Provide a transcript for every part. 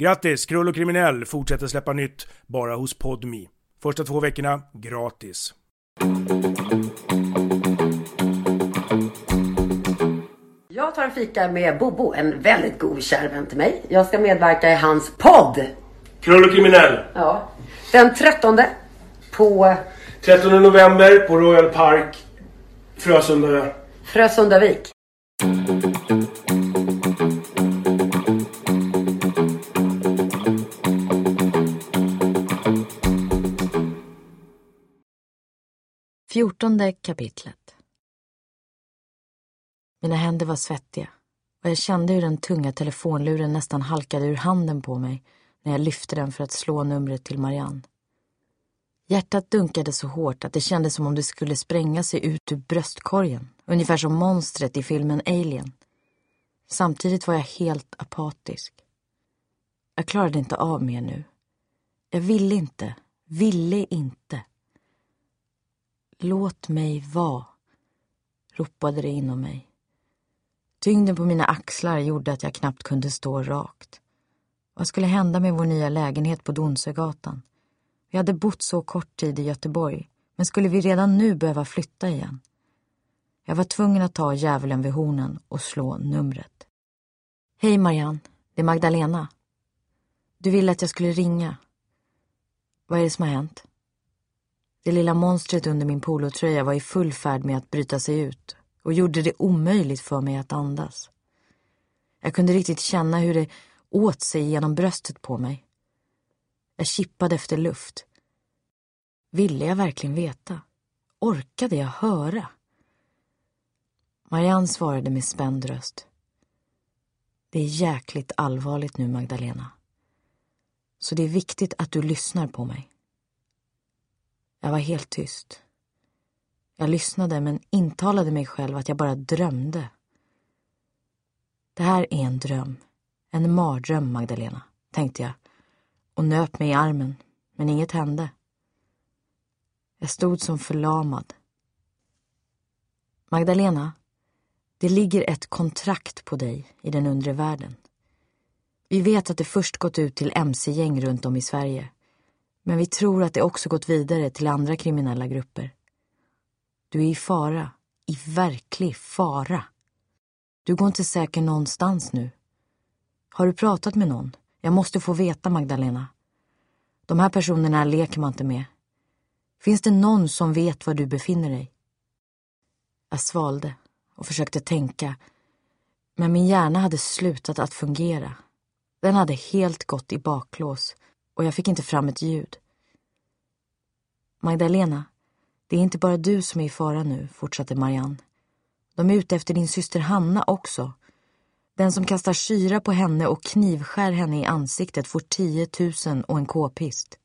Grattis! Krull och kriminell fortsätter släppa nytt bara hos Podmi. Första två veckorna gratis. Jag tar en fika med Bobo, en väldigt god kär vän till mig. Jag ska medverka i hans podd. Krull och kriminell. Ja. Den 13 på 13 november på Royal Park, Frösunda. Frösundavik. Fjortonde kapitlet Mina händer var svettiga och jag kände hur den tunga telefonluren nästan halkade ur handen på mig när jag lyfte den för att slå numret till Marianne. Hjärtat dunkade så hårt att det kändes som om det skulle spränga sig ut ur bröstkorgen, ungefär som monstret i filmen Alien. Samtidigt var jag helt apatisk. Jag klarade inte av mer nu. Jag ville inte, ville inte. Låt mig vara, ropade det inom mig. Tyngden på mina axlar gjorde att jag knappt kunde stå rakt. Vad skulle hända med vår nya lägenhet på Donsögatan? Vi hade bott så kort tid i Göteborg, men skulle vi redan nu behöva flytta igen? Jag var tvungen att ta djävulen vid hornen och slå numret. Hej Marianne, det är Magdalena. Du ville att jag skulle ringa. Vad är det som har hänt? Det lilla monstret under min polotröja var i full färd med att bryta sig ut och gjorde det omöjligt för mig att andas. Jag kunde riktigt känna hur det åt sig genom bröstet på mig. Jag kippade efter luft. Ville jag verkligen veta? Orkade jag höra? Marianne svarade med spänd röst. Det är jäkligt allvarligt nu, Magdalena. Så det är viktigt att du lyssnar på mig. Jag var helt tyst. Jag lyssnade men intalade mig själv att jag bara drömde. Det här är en dröm. En mardröm, Magdalena, tänkte jag och nöp mig i armen, men inget hände. Jag stod som förlamad. Magdalena, det ligger ett kontrakt på dig i den undre världen. Vi vet att det först gått ut till mc-gäng runt om i Sverige. Men vi tror att det också gått vidare till andra kriminella grupper. Du är i fara, i verklig fara. Du går inte säker någonstans nu. Har du pratat med någon? Jag måste få veta, Magdalena. De här personerna leker man inte med. Finns det någon som vet var du befinner dig? Jag svalde och försökte tänka, men min hjärna hade slutat att fungera. Den hade helt gått i baklås och jag fick inte fram ett ljud. Magdalena, det är inte bara du som är i fara nu, fortsatte Marianne. De är ute efter din syster Hanna också. Den som kastar syra på henne och knivskär henne i ansiktet får 10 000 och en k-pist.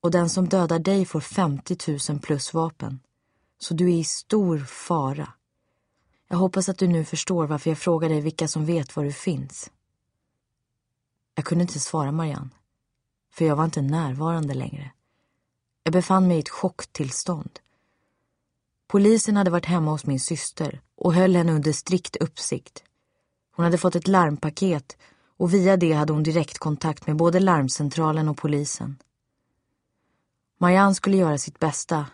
Och den som dödar dig får 50 000 plus vapen. Så du är i stor fara. Jag hoppas att du nu förstår varför jag frågar dig vilka som vet var du finns. Jag kunde inte svara Marianne, för jag var inte närvarande längre. Jag befann mig i ett chocktillstånd. Polisen hade varit hemma hos min syster och höll henne under strikt uppsikt. Hon hade fått ett larmpaket och via det hade hon direktkontakt med både larmcentralen och polisen. Marianne skulle göra sitt bästa,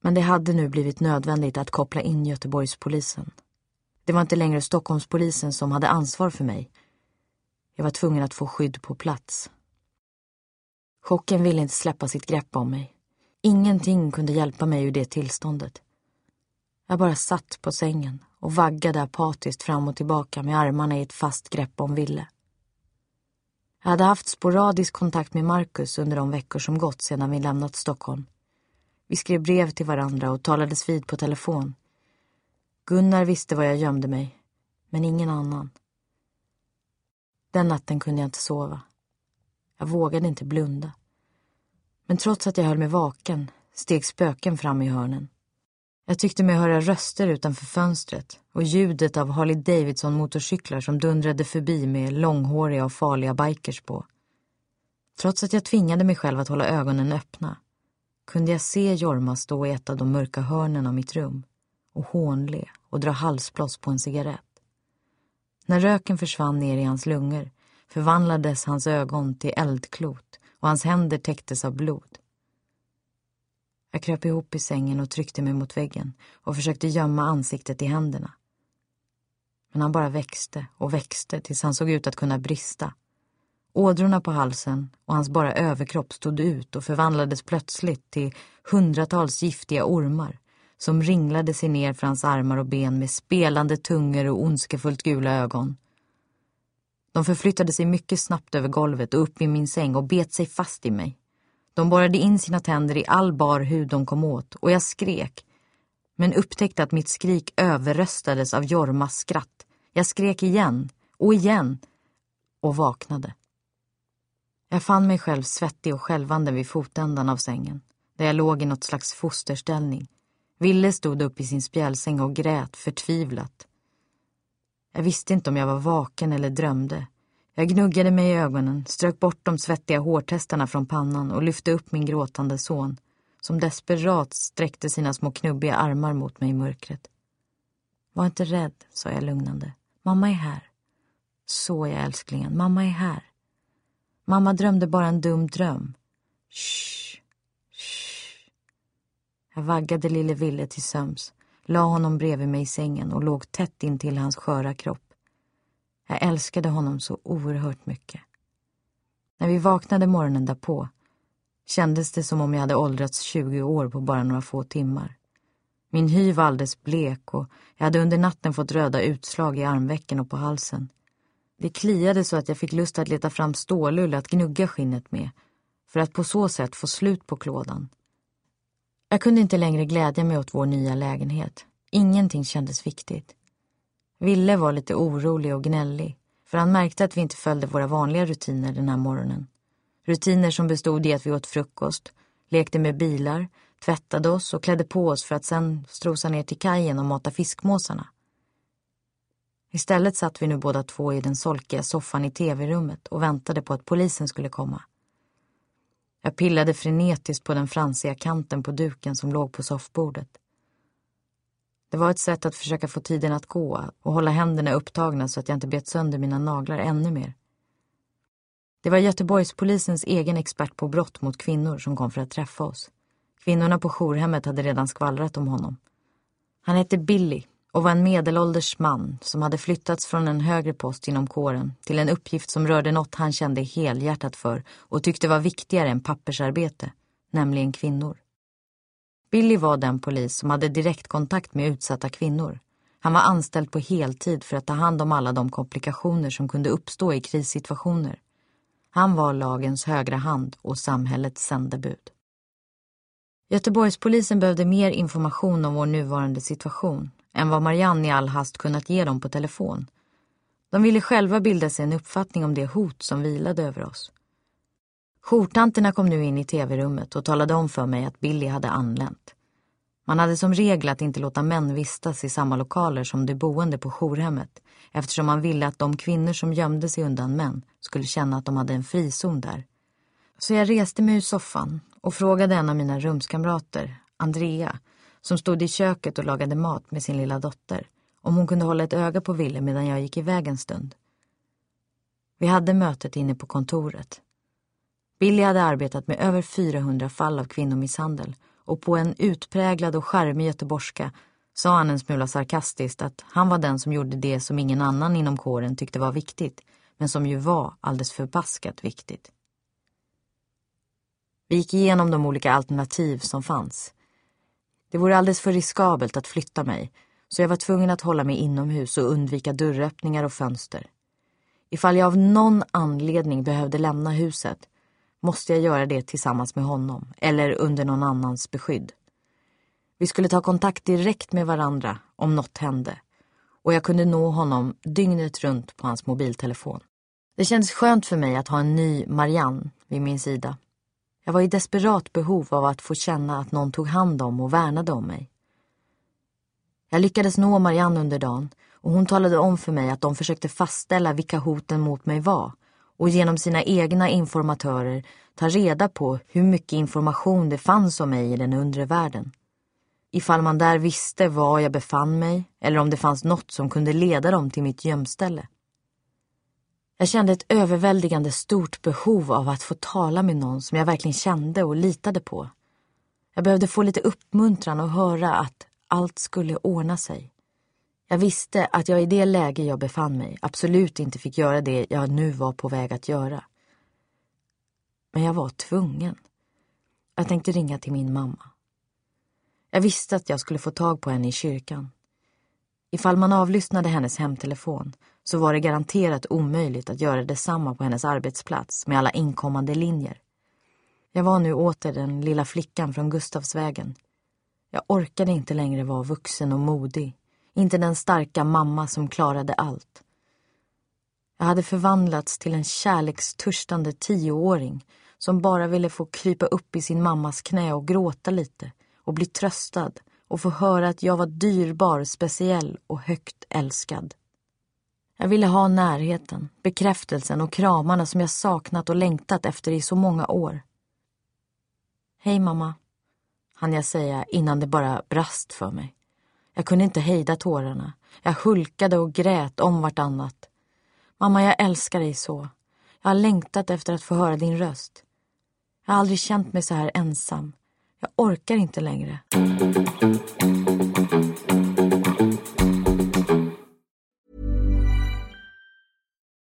men det hade nu blivit nödvändigt att koppla in Göteborgspolisen. Det var inte längre Stockholmspolisen som hade ansvar för mig. Jag var tvungen att få skydd på plats. Chocken ville inte släppa sitt grepp om mig. Ingenting kunde hjälpa mig ur det tillståndet. Jag bara satt på sängen och vaggade apatiskt fram och tillbaka med armarna i ett fast grepp om Ville. Jag hade haft sporadisk kontakt med Marcus under de veckor som gått sedan vi lämnat Stockholm. Vi skrev brev till varandra och talades vid på telefon. Gunnar visste var jag gömde mig, men ingen annan. Den natten kunde jag inte sova. Jag vågade inte blunda. Men trots att jag höll mig vaken steg spöken fram i hörnen. Jag tyckte mig höra röster utanför fönstret och ljudet av Harley Davidson motorcyklar som dundrade förbi med långhåriga och farliga bikers på. Trots att jag tvingade mig själv att hålla ögonen öppna kunde jag se Jorma stå i ett av de mörka hörnen av mitt rum och hånle och dra halsbloss på en cigarett. När röken försvann ner i hans lungor förvandlades hans ögon till eldklot och hans händer täcktes av blod. Jag kröp ihop i sängen och tryckte mig mot väggen och försökte gömma ansiktet i händerna. Men han bara växte och växte tills han såg ut att kunna brista. Ådrorna på halsen och hans bara överkropp stod ut och förvandlades plötsligt till hundratals giftiga ormar som ringlade sig ner för hans armar och ben med spelande tungor och ondskefullt gula ögon. De förflyttade sig mycket snabbt över golvet och upp i min säng och bet sig fast i mig. De borrade in sina tänder i all bar hud de kom åt och jag skrek. Men upptäckte att mitt skrik överröstades av Jormas skratt. Jag skrek igen och igen och vaknade. Jag fann mig själv svettig och skälvande vid fotändan av sängen, där jag låg i något slags fosterställning. Ville stod upp i sin spjälsäng och grät förtvivlat. Jag visste inte om jag var vaken eller drömde. Jag gnuggade mig i ögonen, strök bort de svettiga hårtestarna från pannan och lyfte upp min gråtande son, som desperat sträckte sina små knubbiga armar mot mig i mörkret. Var inte rädd, sa jag lugnande. Mamma är här. Så jag älsklingen, mamma är här. Mamma drömde bara en dum dröm. Shh, shh. Jag vaggade lille Ville till söms, la honom bredvid mig i sängen och låg tätt in till hans sköra kropp. Jag älskade honom så oerhört mycket. När vi vaknade morgonen därpå kändes det som om jag hade åldrats 20 år på bara några få timmar. Min hy var alldeles blek och jag hade under natten fått röda utslag i armvecken och på halsen. Det kliade så att jag fick lust att leta fram stålull att gnugga skinnet med för att på så sätt få slut på klådan. Jag kunde inte längre glädja mig åt vår nya lägenhet. Ingenting kändes viktigt. Ville var lite orolig och gnällig för han märkte att vi inte följde våra vanliga rutiner den här morgonen. Rutiner som bestod i att vi åt frukost, lekte med bilar, tvättade oss och klädde på oss för att sen strosa ner till kajen och mata fiskmåsarna. Istället satt vi nu båda två i den solkiga soffan i tv-rummet och väntade på att polisen skulle komma. Jag pillade frenetiskt på den fransiga kanten på duken som låg på soffbordet. Det var ett sätt att försöka få tiden att gå och hålla händerna upptagna så att jag inte bet sönder mina naglar ännu mer. Det var Göteborgspolisens egen expert på brott mot kvinnor som kom för att träffa oss. Kvinnorna på jourhemmet hade redan skvallrat om honom. Han hette Billy och var en medelålders man som hade flyttats från en högre post inom kåren till en uppgift som rörde något han kände helhjärtat för och tyckte var viktigare än pappersarbete, nämligen kvinnor. Billy var den polis som hade direktkontakt med utsatta kvinnor. Han var anställd på heltid för att ta hand om alla de komplikationer som kunde uppstå i krissituationer. Han var lagens högra hand och samhällets sändebud. Göteborgspolisen behövde mer information om vår nuvarande situation än vad Marianne i all hast kunnat ge dem på telefon. De ville själva bilda sig en uppfattning om det hot som vilade över oss. Jourtanterna kom nu in i tv-rummet och talade om för mig att Billy hade anlänt. Man hade som regel att inte låta män vistas i samma lokaler som de boende på jourhemmet eftersom man ville att de kvinnor som gömde sig undan män skulle känna att de hade en frizon där. Så jag reste mig ur soffan och frågade en av mina rumskamrater, Andrea, som stod i köket och lagade mat med sin lilla dotter, om hon kunde hålla ett öga på Ville medan jag gick iväg en stund. Vi hade mötet inne på kontoret. Billy hade arbetat med över 400 fall av kvinnomisshandel och på en utpräglad och charmig göteborgska sa han en smula sarkastiskt att han var den som gjorde det som ingen annan inom kåren tyckte var viktigt, men som ju var alldeles förbaskat viktigt. Vi gick igenom de olika alternativ som fanns. Det vore alldeles för riskabelt att flytta mig, så jag var tvungen att hålla mig inomhus och undvika dörröppningar och fönster. Ifall jag av någon anledning behövde lämna huset måste jag göra det tillsammans med honom eller under någon annans beskydd. Vi skulle ta kontakt direkt med varandra om något hände och jag kunde nå honom dygnet runt på hans mobiltelefon. Det kändes skönt för mig att ha en ny Marianne vid min sida. Jag var i desperat behov av att få känna att någon tog hand om och värnade om mig. Jag lyckades nå Marianne under dagen och hon talade om för mig att de försökte fastställa vilka hoten mot mig var och genom sina egna informatörer ta reda på hur mycket information det fanns om mig i den undre världen. Ifall man där visste var jag befann mig eller om det fanns något som kunde leda dem till mitt gömställe. Jag kände ett överväldigande stort behov av att få tala med någon som jag verkligen kände och litade på. Jag behövde få lite uppmuntran och höra att allt skulle ordna sig. Jag visste att jag i det läge jag befann mig absolut inte fick göra det jag nu var på väg att göra. Men jag var tvungen. Jag tänkte ringa till min mamma. Jag visste att jag skulle få tag på henne i kyrkan. Ifall man avlyssnade hennes hemtelefon så var det garanterat omöjligt att göra detsamma på hennes arbetsplats med alla inkommande linjer. Jag var nu åter den lilla flickan från Gustavsvägen. Jag orkade inte längre vara vuxen och modig. Inte den starka mamma som klarade allt. Jag hade förvandlats till en kärlekstörstande tioåring som bara ville få krypa upp i sin mammas knä och gråta lite och bli tröstad och få höra att jag var dyrbar, speciell och högt älskad. Jag ville ha närheten, bekräftelsen och kramarna som jag saknat och längtat efter i så många år. Hej mamma, hann jag säga innan det bara brast för mig. Jag kunde inte hejda tårarna. Jag hulkade och grät om vartannat. Mamma, jag älskar dig så. Jag har längtat efter att få höra din röst. Jag har aldrig känt mig så här ensam. Jag orkar inte längre.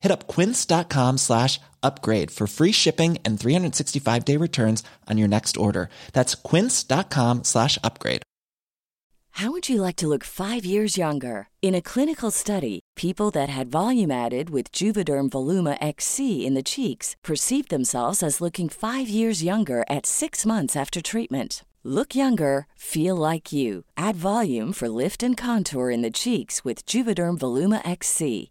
Hit up quince.com slash upgrade for free shipping and 365 day returns on your next order. That's quince.com slash upgrade. How would you like to look five years younger? In a clinical study, people that had volume added with Juvederm Voluma XC in the cheeks perceived themselves as looking five years younger at six months after treatment. Look younger, feel like you. Add volume for lift and contour in the cheeks with Juvederm Voluma XC.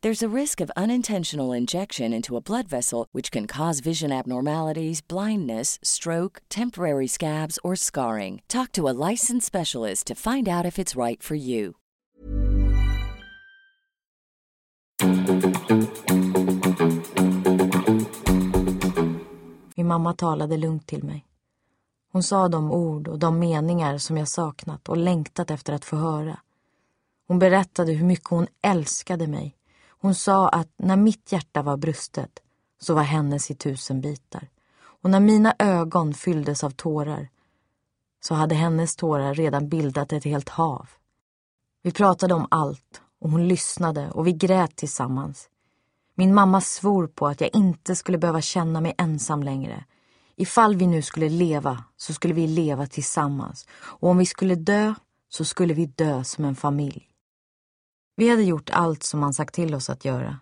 There's a risk of unintentional injection into a blood vessel, which can cause vision abnormalities, blindness, stroke, temporary scabs, or scarring. Talk to a licensed specialist to find out if it's right for you. Min mamma talade lugnt till mig. Hon sa de ord och de meningar som jag saknat och längtat efter att få höra. Hon berättade hur mycket hon älskade mig. Hon sa att när mitt hjärta var brustet så var hennes i tusen bitar. Och när mina ögon fylldes av tårar så hade hennes tårar redan bildat ett helt hav. Vi pratade om allt och hon lyssnade och vi grät tillsammans. Min mamma svor på att jag inte skulle behöva känna mig ensam längre. Ifall vi nu skulle leva så skulle vi leva tillsammans och om vi skulle dö så skulle vi dö som en familj. Vi hade gjort allt som man sagt till oss att göra.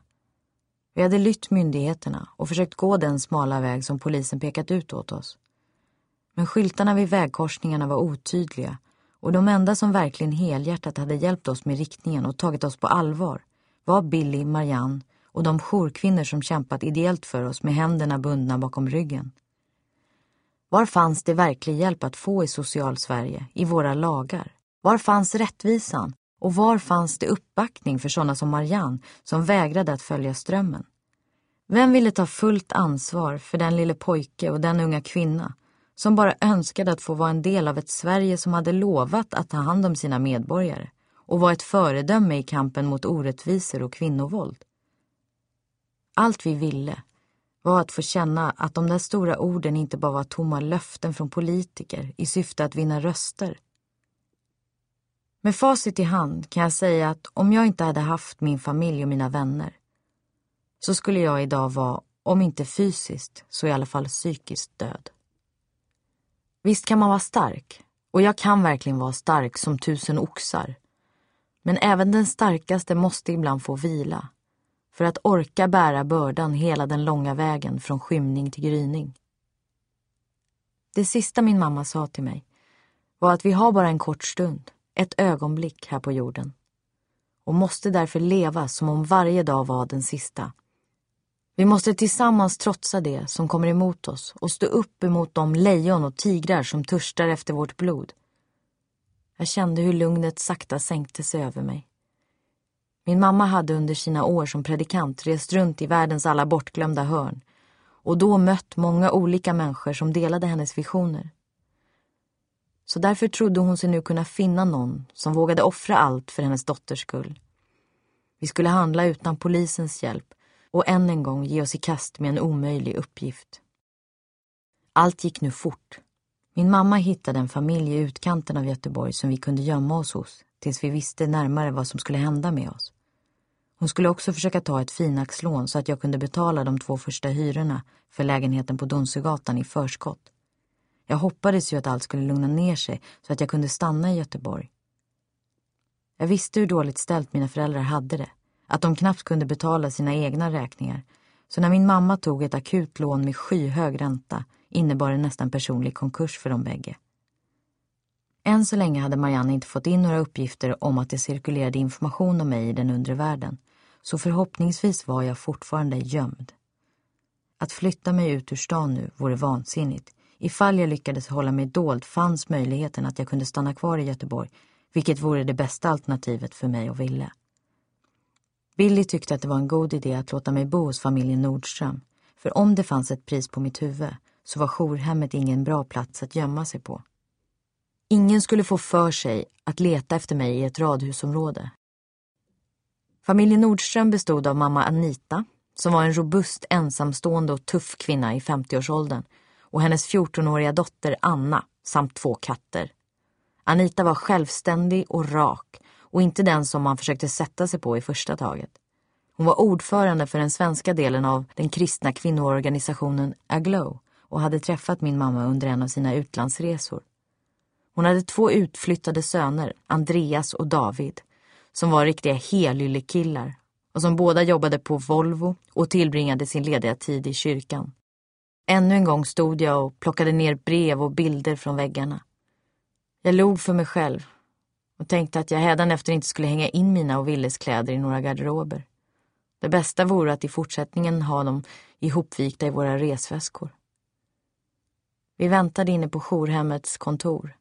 Vi hade lytt myndigheterna och försökt gå den smala väg som polisen pekat ut åt oss. Men skyltarna vid vägkorsningarna var otydliga och de enda som verkligen helhjärtat hade hjälpt oss med riktningen och tagit oss på allvar var Billy, Marianne och de jourkvinnor som kämpat ideellt för oss med händerna bundna bakom ryggen. Var fanns det verklig hjälp att få i social-Sverige, i våra lagar? Var fanns rättvisan? Och var fanns det uppbackning för sådana som Marianne som vägrade att följa strömmen? Vem ville ta fullt ansvar för den lille pojke och den unga kvinna som bara önskade att få vara en del av ett Sverige som hade lovat att ta hand om sina medborgare och vara ett föredöme i kampen mot orättvisor och kvinnovåld? Allt vi ville var att få känna att de där stora orden inte bara var tomma löften från politiker i syfte att vinna röster. Med facit i hand kan jag säga att om jag inte hade haft min familj och mina vänner så skulle jag idag vara, om inte fysiskt, så i alla fall psykiskt död. Visst kan man vara stark, och jag kan verkligen vara stark som tusen oxar. Men även den starkaste måste ibland få vila för att orka bära bördan hela den långa vägen från skymning till gryning. Det sista min mamma sa till mig var att vi har bara en kort stund, ett ögonblick här på jorden och måste därför leva som om varje dag var den sista. Vi måste tillsammans trotsa det som kommer emot oss och stå upp emot de lejon och tigrar som törstar efter vårt blod. Jag kände hur lugnet sakta sänkte sig över mig. Min mamma hade under sina år som predikant rest runt i världens alla bortglömda hörn och då mött många olika människor som delade hennes visioner. Så därför trodde hon sig nu kunna finna någon som vågade offra allt för hennes dotters skull. Vi skulle handla utan polisens hjälp och än en gång ge oss i kast med en omöjlig uppgift. Allt gick nu fort. Min mamma hittade en familj i utkanten av Göteborg som vi kunde gömma oss hos tills vi visste närmare vad som skulle hända med oss. Hon skulle också försöka ta ett finaxlån så att jag kunde betala de två första hyrorna för lägenheten på Donsögatan i förskott. Jag hoppades ju att allt skulle lugna ner sig så att jag kunde stanna i Göteborg. Jag visste hur dåligt ställt mina föräldrar hade det, att de knappt kunde betala sina egna räkningar. Så när min mamma tog ett akut lån med skyhög ränta innebar det nästan personlig konkurs för de bägge. Än så länge hade Marianne inte fått in några uppgifter om att det cirkulerade information om mig i den undre världen, så förhoppningsvis var jag fortfarande gömd. Att flytta mig ut ur stan nu vore vansinnigt. Ifall jag lyckades hålla mig dold fanns möjligheten att jag kunde stanna kvar i Göteborg, vilket vore det bästa alternativet för mig och Ville. Billy tyckte att det var en god idé att låta mig bo hos familjen Nordström, för om det fanns ett pris på mitt huvud så var jourhemmet ingen bra plats att gömma sig på. Ingen skulle få för sig att leta efter mig i ett radhusområde. Familjen Nordström bestod av mamma Anita, som var en robust, ensamstående och tuff kvinna i 50-årsåldern, och hennes 14-åriga dotter Anna samt två katter. Anita var självständig och rak och inte den som man försökte sätta sig på i första taget. Hon var ordförande för den svenska delen av den kristna kvinnoorganisationen Aglow och hade träffat min mamma under en av sina utlandsresor. Hon hade två utflyttade söner, Andreas och David, som var riktiga helyllekillar och som båda jobbade på Volvo och tillbringade sin lediga tid i kyrkan. Ännu en gång stod jag och plockade ner brev och bilder från väggarna. Jag log för mig själv och tänkte att jag hädanefter inte skulle hänga in mina och Willes kläder i några garderober. Det bästa vore att i fortsättningen ha dem ihopvikta i våra resväskor. Vi väntade inne på jourhemmets kontor.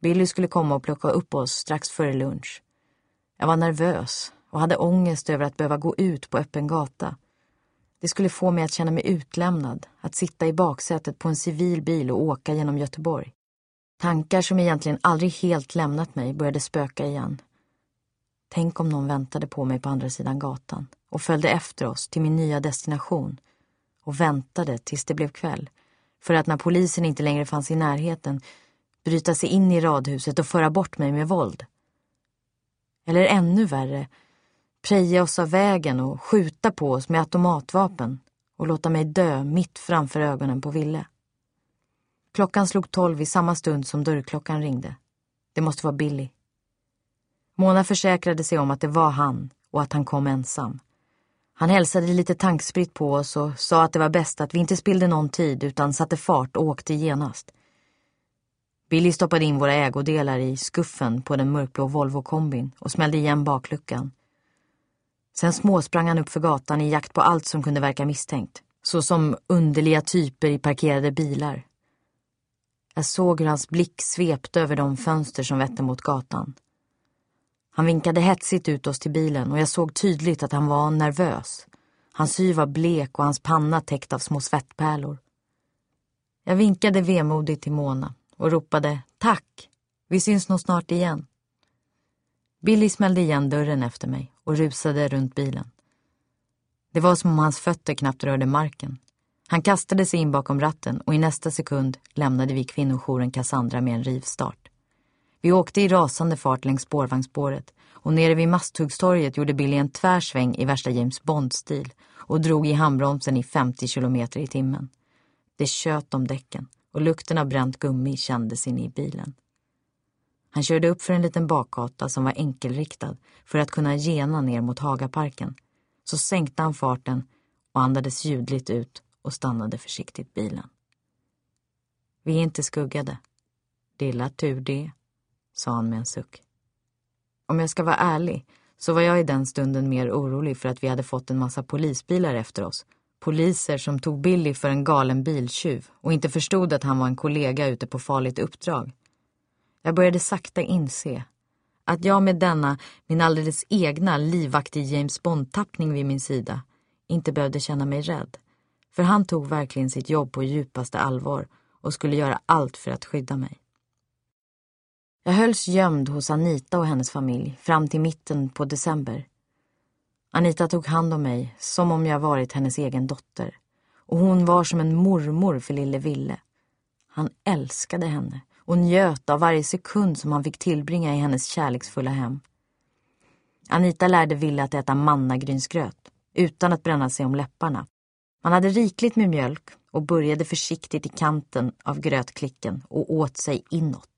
Billy skulle komma och plocka upp oss strax före lunch. Jag var nervös och hade ångest över att behöva gå ut på öppen gata. Det skulle få mig att känna mig utlämnad, att sitta i baksätet på en civil bil och åka genom Göteborg. Tankar som egentligen aldrig helt lämnat mig började spöka igen. Tänk om någon väntade på mig på andra sidan gatan och följde efter oss till min nya destination och väntade tills det blev kväll för att när polisen inte längre fanns i närheten bryta sig in i radhuset och föra bort mig med våld. Eller ännu värre, preja oss av vägen och skjuta på oss med automatvapen och låta mig dö mitt framför ögonen på Ville. Klockan slog tolv i samma stund som dörrklockan ringde. Det måste vara Billy. Mona försäkrade sig om att det var han och att han kom ensam. Han hälsade lite tankspritt på oss och sa att det var bäst att vi inte spillde någon tid utan satte fart och åkte genast. Billy stoppade in våra ägodelar i skuffen på den mörkblå Volvo-kombin och smällde igen bakluckan. Sen småsprang han upp för gatan i jakt på allt som kunde verka misstänkt, såsom underliga typer i parkerade bilar. Jag såg hur hans blick svepte över de fönster som vette mot gatan. Han vinkade hetsigt ut oss till bilen och jag såg tydligt att han var nervös. Hans hy var blek och hans panna täckt av små svettpärlor. Jag vinkade vemodigt till Mona och ropade tack, vi syns nog snart igen. Billy smällde igen dörren efter mig och rusade runt bilen. Det var som om hans fötter knappt rörde marken. Han kastade sig in bakom ratten och i nästa sekund lämnade vi kvinnojouren Cassandra med en rivstart. Vi åkte i rasande fart längs spårvagnsspåret och nere vid Masthuggstorget gjorde Billy en tvärsväng i värsta James Bond-stil och drog i handbromsen i 50 kilometer i timmen. Det tjöt om däcken och lukten av bränt gummi kändes inne i bilen. Han körde upp för en liten bakgata som var enkelriktad för att kunna gena ner mot Hagaparken. Så sänkte han farten och andades ljudligt ut och stannade försiktigt bilen. Vi är inte skuggade. Det är tur det, sa han med en suck. Om jag ska vara ärlig så var jag i den stunden mer orolig för att vi hade fått en massa polisbilar efter oss. Poliser som tog Billy för en galen biltjuv och inte förstod att han var en kollega ute på farligt uppdrag. Jag började sakta inse att jag med denna, min alldeles egna livaktig James Bond-tappning vid min sida inte behövde känna mig rädd. För han tog verkligen sitt jobb på djupaste allvar och skulle göra allt för att skydda mig. Jag hölls gömd hos Anita och hennes familj fram till mitten på december. Anita tog hand om mig som om jag varit hennes egen dotter. Och hon var som en mormor för lille Ville. Han älskade henne och njöt av varje sekund som han fick tillbringa i hennes kärleksfulla hem. Anita lärde Ville att äta mannagrynsgröt utan att bränna sig om läpparna. Man hade rikligt med mjölk och började försiktigt i kanten av grötklicken och åt sig inåt.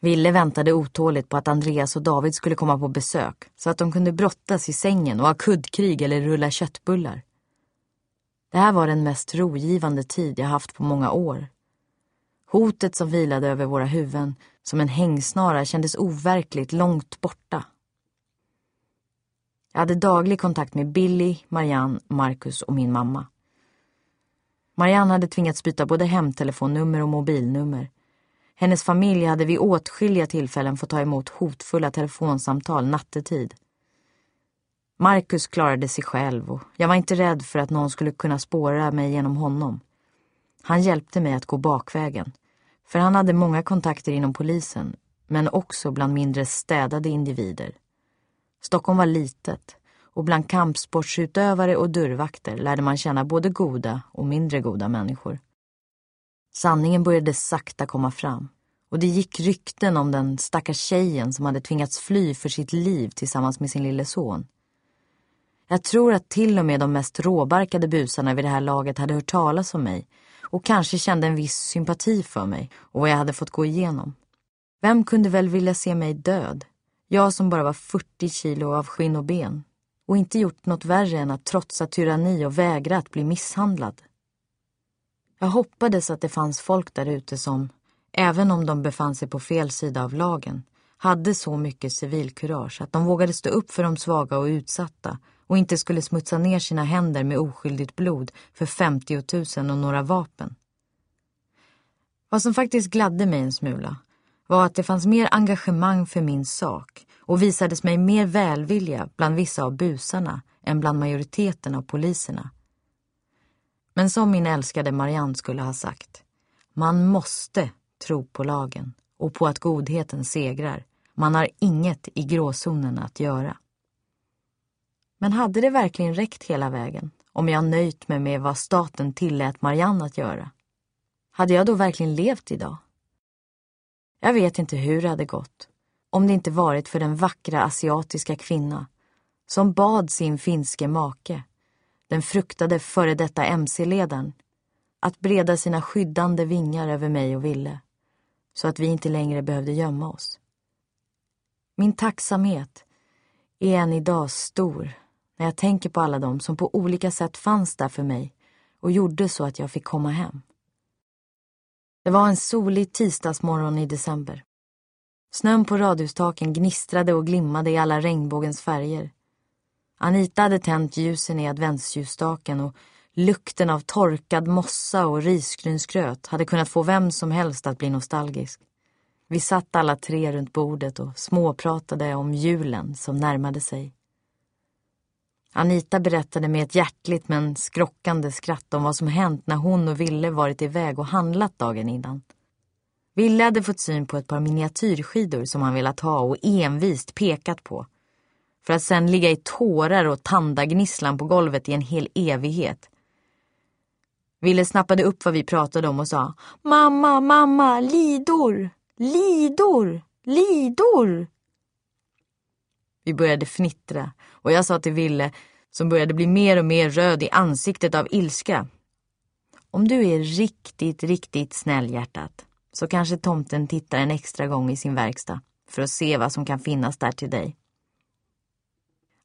Ville väntade otåligt på att Andreas och David skulle komma på besök så att de kunde brottas i sängen och ha kuddkrig eller rulla köttbullar. Det här var den mest rogivande tid jag haft på många år. Hotet som vilade över våra huvuden som en hängsnara kändes overkligt långt borta. Jag hade daglig kontakt med Billy, Marianne, Marcus och min mamma. Marianne hade tvingats byta både hemtelefonnummer och mobilnummer hennes familj hade vid åtskilliga tillfällen fått ta emot hotfulla telefonsamtal nattetid. Marcus klarade sig själv och jag var inte rädd för att någon skulle kunna spåra mig genom honom. Han hjälpte mig att gå bakvägen, för han hade många kontakter inom polisen, men också bland mindre städade individer. Stockholm var litet och bland kampsportsutövare och dörrvakter lärde man känna både goda och mindre goda människor. Sanningen började sakta komma fram och det gick rykten om den stackars tjejen som hade tvingats fly för sitt liv tillsammans med sin lille son. Jag tror att till och med de mest råbarkade busarna vid det här laget hade hört talas om mig och kanske kände en viss sympati för mig och vad jag hade fått gå igenom. Vem kunde väl vilja se mig död? Jag som bara var 40 kilo av skinn och ben och inte gjort något värre än att trotsa tyranni och vägra att bli misshandlad. Jag hoppades att det fanns folk där ute som, även om de befann sig på fel sida av lagen, hade så mycket civilkurage att de vågade stå upp för de svaga och utsatta och inte skulle smutsa ner sina händer med oskyldigt blod för 50 000 och några vapen. Vad som faktiskt gladde mig en smula var att det fanns mer engagemang för min sak och visades mig mer välvilja bland vissa av busarna än bland majoriteten av poliserna. Men som min älskade Marianne skulle ha sagt, man måste tro på lagen och på att godheten segrar. Man har inget i gråzonen att göra. Men hade det verkligen räckt hela vägen om jag nöjt mig med vad staten tillät Marianne att göra? Hade jag då verkligen levt idag? Jag vet inte hur det hade gått om det inte varit för den vackra asiatiska kvinna som bad sin finske make, den fruktade före detta mc-ledaren, att breda sina skyddande vingar över mig och Ville, så att vi inte längre behövde gömma oss. Min tacksamhet är än idag stor när jag tänker på alla dem som på olika sätt fanns där för mig och gjorde så att jag fick komma hem. Det var en solig tisdagsmorgon i december. Snön på radhustaken gnistrade och glimmade i alla regnbågens färger. Anita hade tänt ljusen i adventsljusstaken och lukten av torkad mossa och risgrynsgröt hade kunnat få vem som helst att bli nostalgisk. Vi satt alla tre runt bordet och småpratade om julen som närmade sig. Anita berättade med ett hjärtligt men skrockande skratt om vad som hänt när hon och Ville varit iväg och handlat dagen innan. Ville hade fått syn på ett par miniatyrskidor som han velat ha och envist pekat på. För att sen ligga i tårar och tandagnisslan på golvet i en hel evighet. Ville snappade upp vad vi pratade om och sa Mamma, mamma, lidor, lidor, lidor. Vi började fnittra och jag sa till Ville, som började bli mer och mer röd i ansiktet av ilska. Om du är riktigt, riktigt snäll hjärtat så kanske tomten tittar en extra gång i sin verkstad för att se vad som kan finnas där till dig.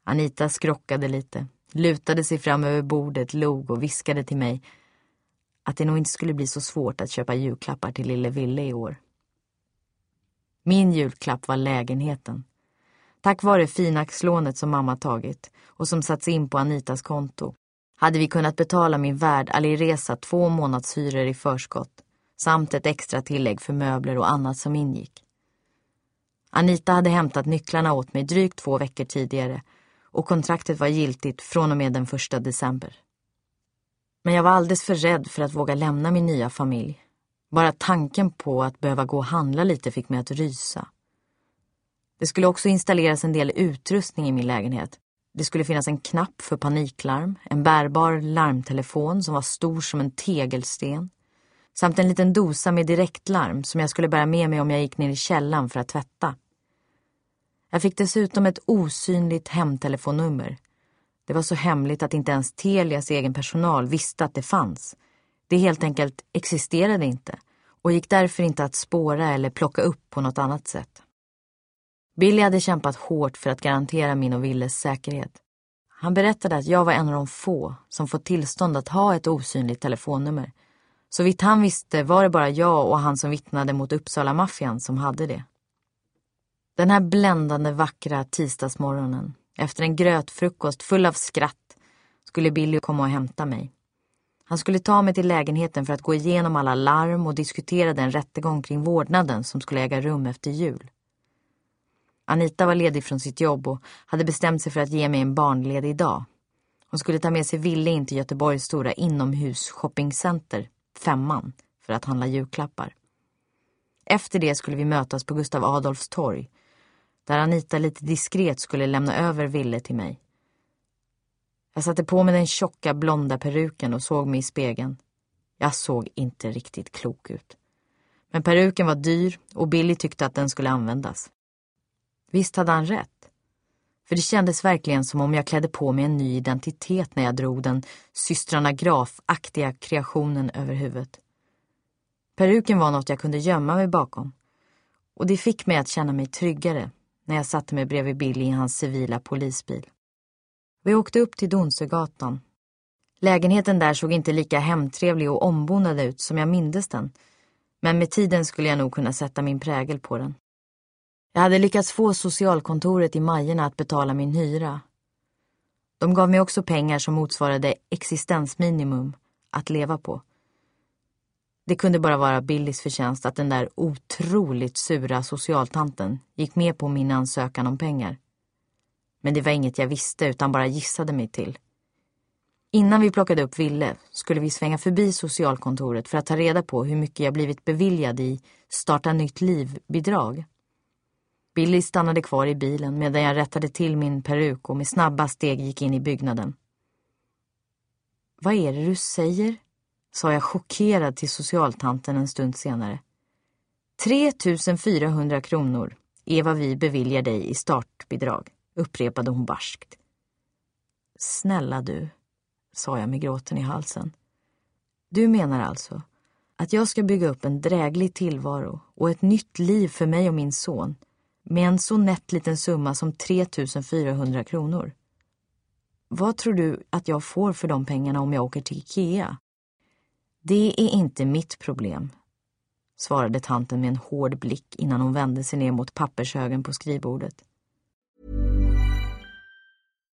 Anita skrockade lite, lutade sig fram över bordet, log och viskade till mig att det nog inte skulle bli så svårt att köpa julklappar till lille Ville i år. Min julklapp var lägenheten. Tack vare finaxlånet som mamma tagit och som satts in på Anitas konto hade vi kunnat betala min värd Alireza två månadshyror i förskott samt ett extra tillägg för möbler och annat som ingick. Anita hade hämtat nycklarna åt mig drygt två veckor tidigare och kontraktet var giltigt från och med den första december. Men jag var alldeles för rädd för att våga lämna min nya familj. Bara tanken på att behöva gå och handla lite fick mig att rysa. Det skulle också installeras en del utrustning i min lägenhet. Det skulle finnas en knapp för paniklarm, en bärbar larmtelefon som var stor som en tegelsten samt en liten dosa med direktlarm som jag skulle bära med mig om jag gick ner i källan för att tvätta. Jag fick dessutom ett osynligt hemtelefonnummer. Det var så hemligt att inte ens Telias egen personal visste att det fanns. Det helt enkelt existerade inte och gick därför inte att spåra eller plocka upp på något annat sätt. Billy hade kämpat hårt för att garantera min och Willes säkerhet. Han berättade att jag var en av de få som fått tillstånd att ha ett osynligt telefonnummer. Så vitt han visste var det bara jag och han som vittnade mot Uppsala-maffian som hade det. Den här bländande vackra tisdagsmorgonen, efter en grötfrukost full av skratt, skulle Billy komma och hämta mig. Han skulle ta mig till lägenheten för att gå igenom alla larm och diskutera den rättegång kring vårdnaden som skulle äga rum efter jul. Anita var ledig från sitt jobb och hade bestämt sig för att ge mig en barnledig dag. Hon skulle ta med sig Ville in till Göteborgs stora inomhus shoppingcenter, Femman, för att handla julklappar. Efter det skulle vi mötas på Gustav Adolfs torg, där Anita lite diskret skulle lämna över Ville till mig. Jag satte på mig den tjocka blonda peruken och såg mig i spegeln. Jag såg inte riktigt klok ut. Men peruken var dyr och Billy tyckte att den skulle användas. Visst hade han rätt. För det kändes verkligen som om jag klädde på mig en ny identitet när jag drog den systrarna Graf-aktiga kreationen över huvudet. Peruken var något jag kunde gömma mig bakom. Och det fick mig att känna mig tryggare när jag satte mig bredvid Billy i hans civila polisbil. Vi åkte upp till Donsögatan. Lägenheten där såg inte lika hemtrevlig och ombonad ut som jag mindes den. Men med tiden skulle jag nog kunna sätta min prägel på den. Jag hade lyckats få socialkontoret i Majerna att betala min hyra. De gav mig också pengar som motsvarade existensminimum att leva på. Det kunde bara vara Billys förtjänst att den där otroligt sura socialtanten gick med på min ansökan om pengar. Men det var inget jag visste utan bara gissade mig till. Innan vi plockade upp Ville skulle vi svänga förbi socialkontoret för att ta reda på hur mycket jag blivit beviljad i starta nytt liv-bidrag. Billy stannade kvar i bilen medan jag rättade till min peruk och med snabba steg gick in i byggnaden. Vad är det du säger? sa jag chockerad till socialtanten en stund senare. 3400 kronor är vad vi beviljar dig i startbidrag, upprepade hon barskt. Snälla du, sa jag med gråten i halsen. Du menar alltså att jag ska bygga upp en dräglig tillvaro och ett nytt liv för mig och min son med en så nätt liten summa som 3400 kronor. Vad tror du att jag får för de pengarna om jag åker till Ikea? Det är inte mitt problem, svarade tanten med en hård blick innan hon vände sig ner mot pappershögen på skrivbordet.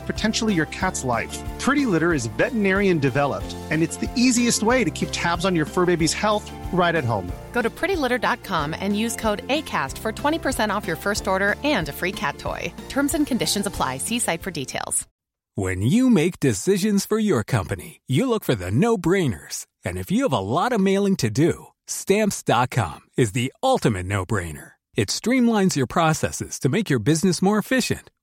potentially your cat's life. Pretty Litter is veterinarian developed, and it's the easiest way to keep tabs on your fur baby's health right at home. Go to prettylitter.com and use code ACAST for 20% off your first order and a free cat toy. Terms and conditions apply. See site for details. When you make decisions for your company, you look for the no brainers. And if you have a lot of mailing to do, stamps.com is the ultimate no brainer. It streamlines your processes to make your business more efficient,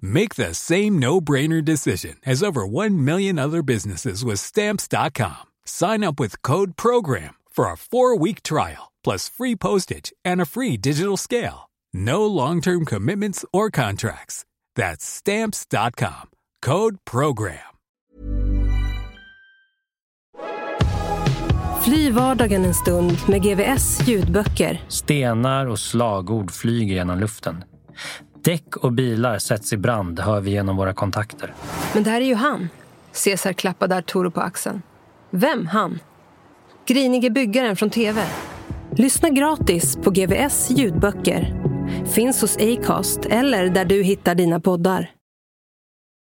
Make the same no-brainer decision as over 1 million other businesses with stamps.com. Sign up with code program for a 4-week trial plus free postage and a free digital scale. No long-term commitments or contracts. That's stamps.com. Code program. Fly vardagen en stund med GVS ljudböcker. Stenar och slagord flyger genom luften. Däck och bilar sätts i brand, hör vi genom våra kontakter. Men det här är ju han. Cesar klappade Arturo på axeln. Vem han? Grinige byggaren från TV. Lyssna gratis på GVS ljudböcker. Finns hos Acast eller där du hittar dina poddar.